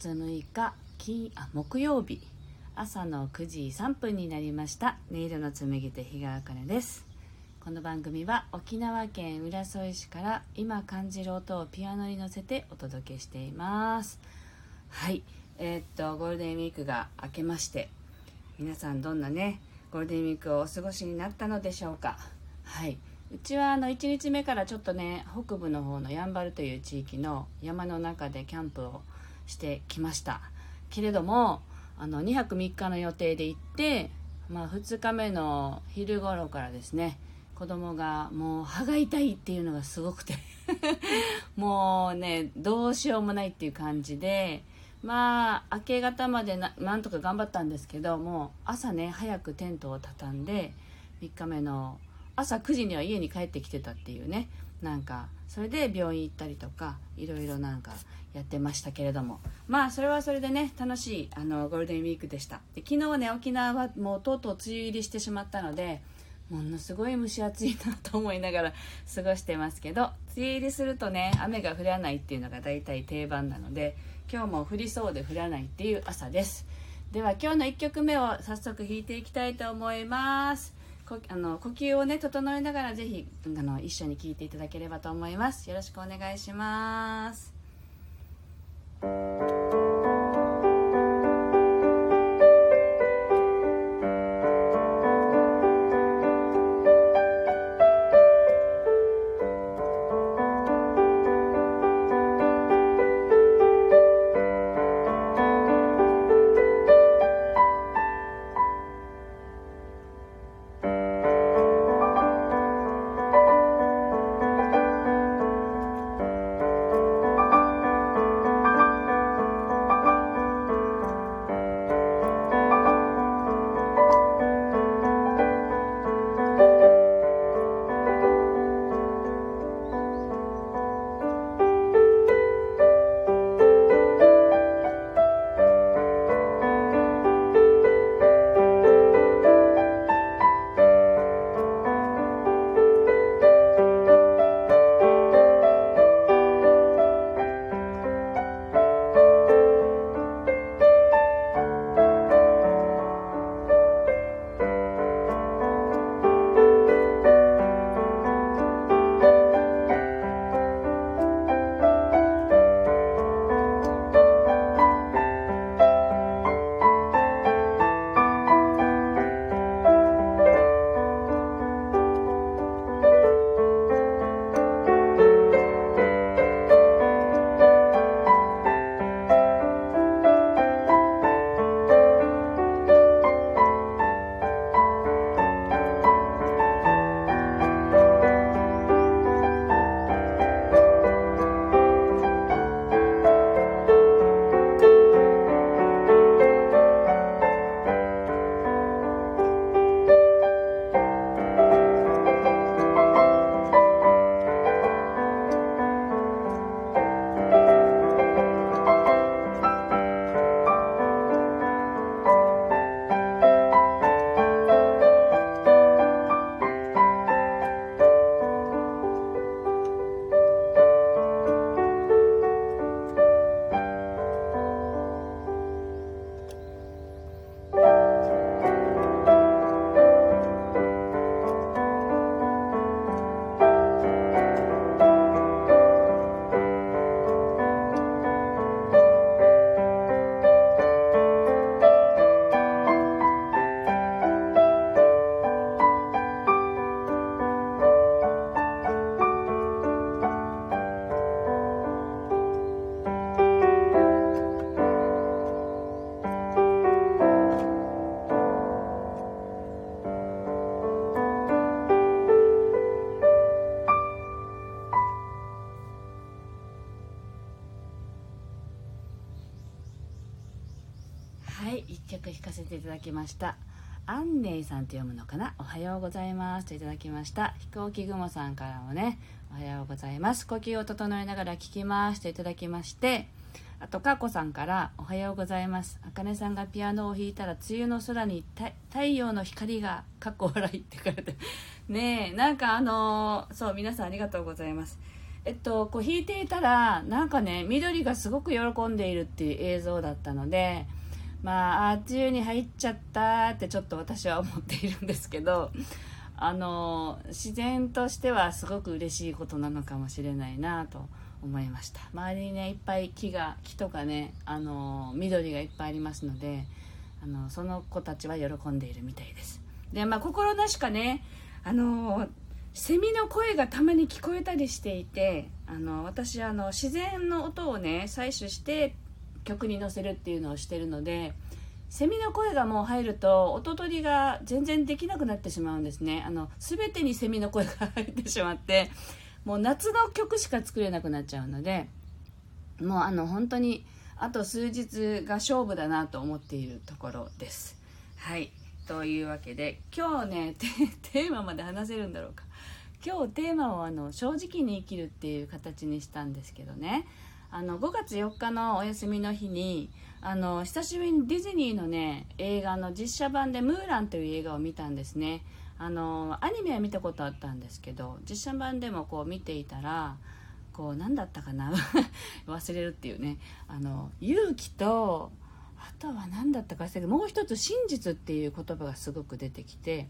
月6日金あ木曜日。朝の9時3分になりました。音色の紡手日川茜です。この番組は沖縄県浦添市から今感じる音をピアノに乗せてお届けしています。はい。えー、っとゴールデンウィークが明けまして皆さんどんなねゴールデンウィークをお過ごしになったのでしょうか。はい。うちはあの1日目からちょっとね北部の方のやんばるという地域の山の中でキャンプをしてきました。けれどもあの2泊3日の予定で行って、まあ、2日目の昼頃からですね子供がもう歯が痛いっていうのがすごくて もうねどうしようもないっていう感じでまあ明け方までななんとか頑張ったんですけどもう朝ね早くテントを畳んで3日目の朝9時には家に帰ってきてたっていうねなんかそれで病院行ったりとかいろいろなんかやってましたけれども。まあそれはそれでね楽しいあのゴールデンウィークでした。で昨日ね沖縄はもうとうとう梅雨入りしてしまったのでものすごい蒸し暑いなと思いながら 過ごしてますけど梅雨入りするとね雨が降らないっていうのが大体定番なので今日も降りそうで降らないっていう朝です。では今日の1曲目を早速弾いていきたいと思います。あの呼吸をね整えながらぜひあの一緒に聞いていただければと思います。よろしくお願いします。きました。アンネイさんと読むのかな？おはようございます。といただきました。飛行機雲さんからもねおはようございます。呼吸を整えながら聞きます。といただきましてあとかこさんからおはようございます。あかねさんがピアノを弾いたら梅雨の空に太陽の光がかっこ笑いって書いて ねえなんかあのー、そう皆さんありがとうございます。えっと、こう弾いていたらなんかね緑がすごく喜んでいるっていう映像だったのでまああっちに入っちゃったってちょっと私は思っているんですけどあの自然としてはすごく嬉しいことなのかもしれないなと思いました。周りにねいっぱい木が木とかねあの緑がいっぱいありますのであのその子たちは喜んでいるみたいです。でまあ心なしかねあのセミの声がたまに聞こえたりしていてあの私あの自然の音をね採取して曲に乗せるっていうのをしてるのでセミの声がもう入ると音取りが全然できなくなってしまうんですね。あの全てにセミの声が入ってしまってもう夏の曲しか作れなくなっちゃうのでもうあの本当にあと数日が勝負だなと思っているところです。はい。というわけで今日ね テーマまで話せるんだろうか。今日テーマをあの正直に生きるっていう形にしたんですけどね。あの5月4日のお休みの日にあの久しぶりにディズニーのね映画の実写版で「ムーラン」という映画を見たんですね。あのアニメは見たことあったんですけど実写版でもこう見ていたらこう何だったかな？忘れるっていうね。あの勇気とあとは何だったか忘れけどもう一つ真実っていう言葉がすごく出てきて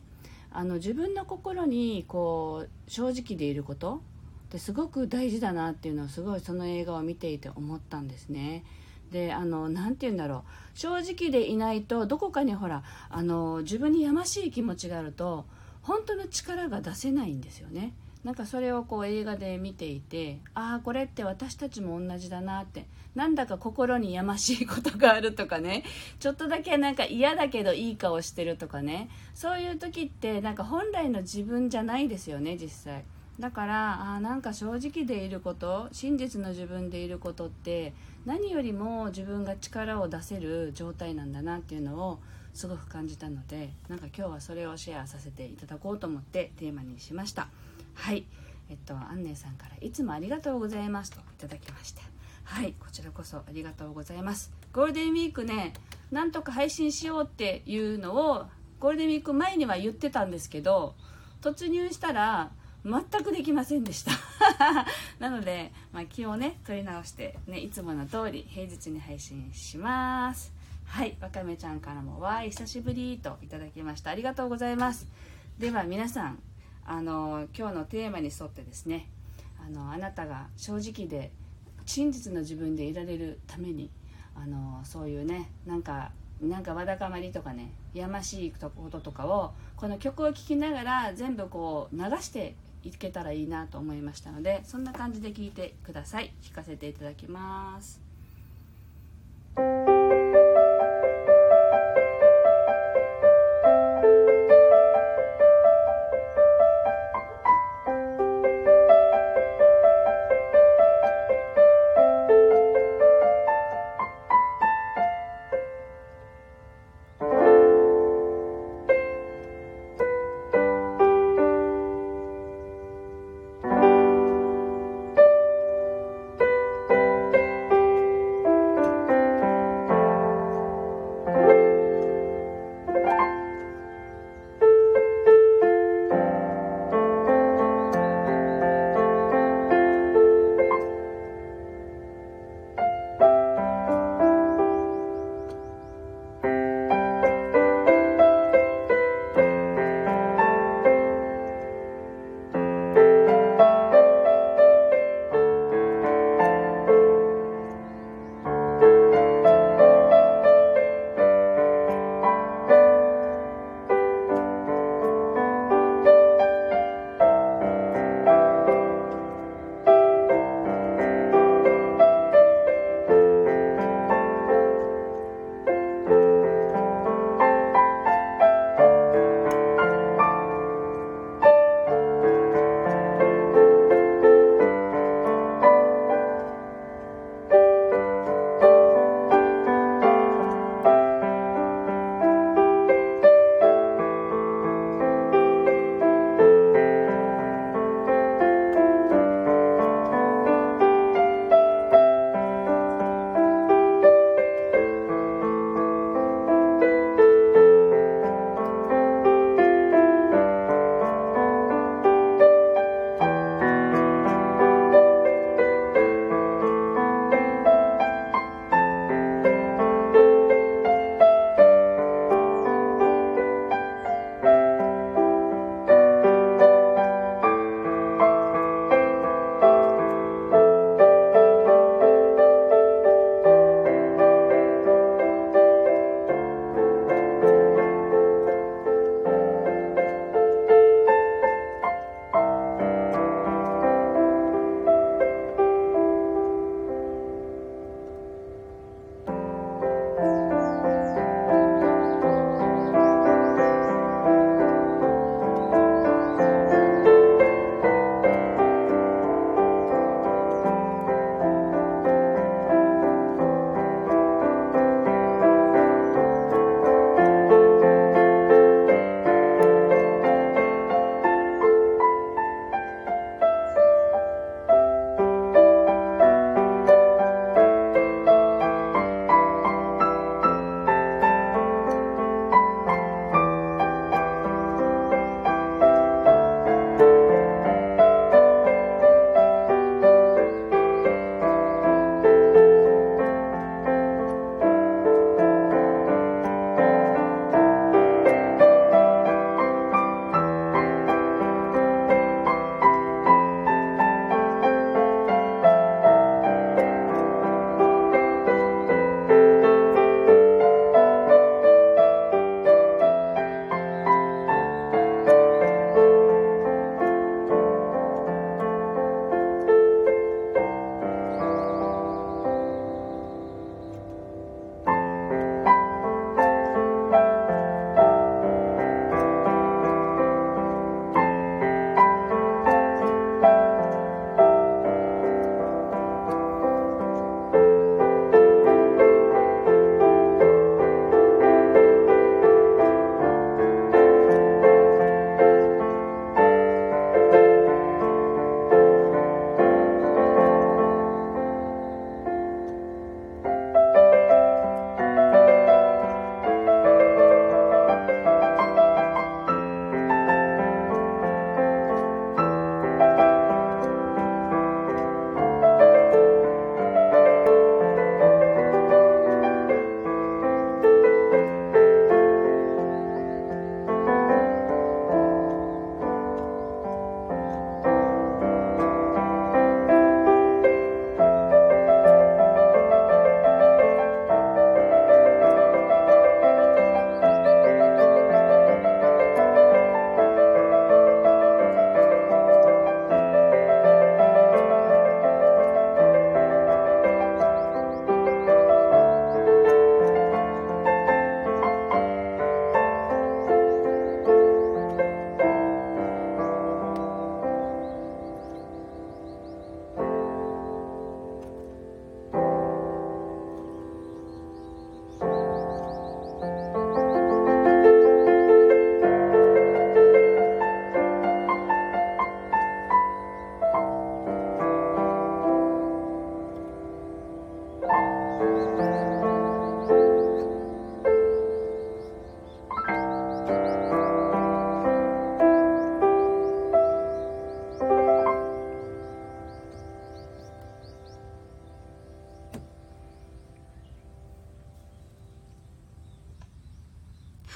あの自分の心にこう正直でいることってすごく大事だなっていうのをすごいその映画を見ていて思ったんですね。であの何て言うんだろう正直でいないとどこかにほらあの自分にやましい気持ちがあると本当の力が出せないんですよね。なんかそれをこう映画で見ていてああこれって私たちも同じだなってなんだか心にやましいことがあるとかねちょっとだけなんか嫌だけどいい顔してるとかねそういう時ってなんか本来の自分じゃないですよね実際だからあなんか正直でいること真実の自分でいることって何よりも自分が力を出せる状態なんだなっていうのをすごく感じたのでなんか今日はそれをシェアさせていただこうと思ってテーマにしました。はい。えっとアンネさんから「いつもありがとうございます」といただきました。はい。こちらこそありがとうございます。ゴールデンウィークねなんとか配信しようっていうのをゴールデンウィーク前には言ってたんですけど突入したら全くできませんでした。なので、まあ、気をね取り直して、ね、いつもの通り平日に配信します。はいわかめちゃんからも「わーい久しぶり」といただきました。ありがとうございます。では皆さんあの今日のテーマに沿ってですねあのあなたが正直で真実の自分でいられるためにあのそういうねなんかなんかわだかまりとかねやましいこととかをこの曲を聴きながら全部こう流していけたらいいなと思いましたのでそんな感じで聞いてください。聞かせていただきます。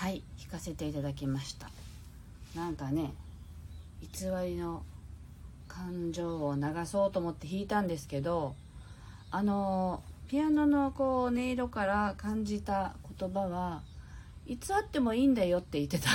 はい聞かせていただきました。なんかね偽りの感情を流そうと思って弾いたんですけどあのピアノのこう音色から感じた言葉はいつあってもいいんだよって言ってた。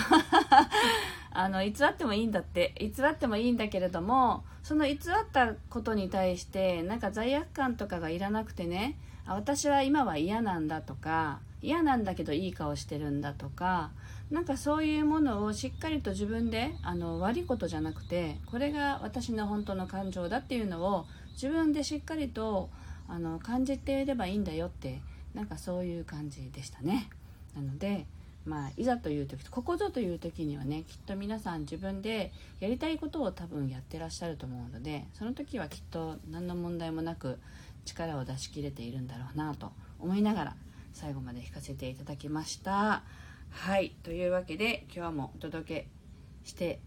あの偽ってもいいんだって偽ってもいいんだけれどもその偽ったことに対してなんか罪悪感とかがいらなくてねあ私は今は嫌なんだとか嫌なんだけどいい顔してるんだとかなんかそういうものをしっかりと自分であの悪いことじゃなくてこれが私の本当の感情だっていうのを自分でしっかりとあの感じていればいいんだよってなんかそういう感じでしたね。なのでまあいざという時ここぞという時にはねきっと皆さん自分でやりたいことを多分やってらっしゃると思うのでその時はきっと何の問題もなく力を出し切れているんだろうなと思いながら最後まで弾かせていただきました。はい。というわけで今日もお届けして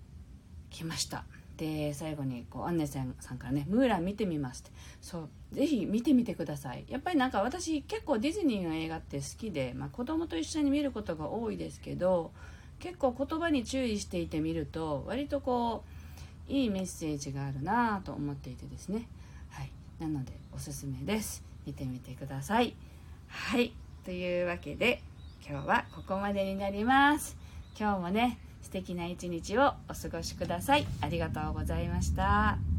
きました。で最後にこうアンネさんからね「ムーラン見てみます」って。そうぜひ見てみてください。やっぱりなんか私結構ディズニーの映画って好きで、まあ、子供と一緒に見ることが多いですけど結構言葉に注意していてみると割とこういいメッセージがあるなぁと思っていてですね。はい。なのでおすすめです。見てみてください。はい。というわけで今日はここまでになります。今日もね素敵な一日をお過ごしください。ありがとうございました。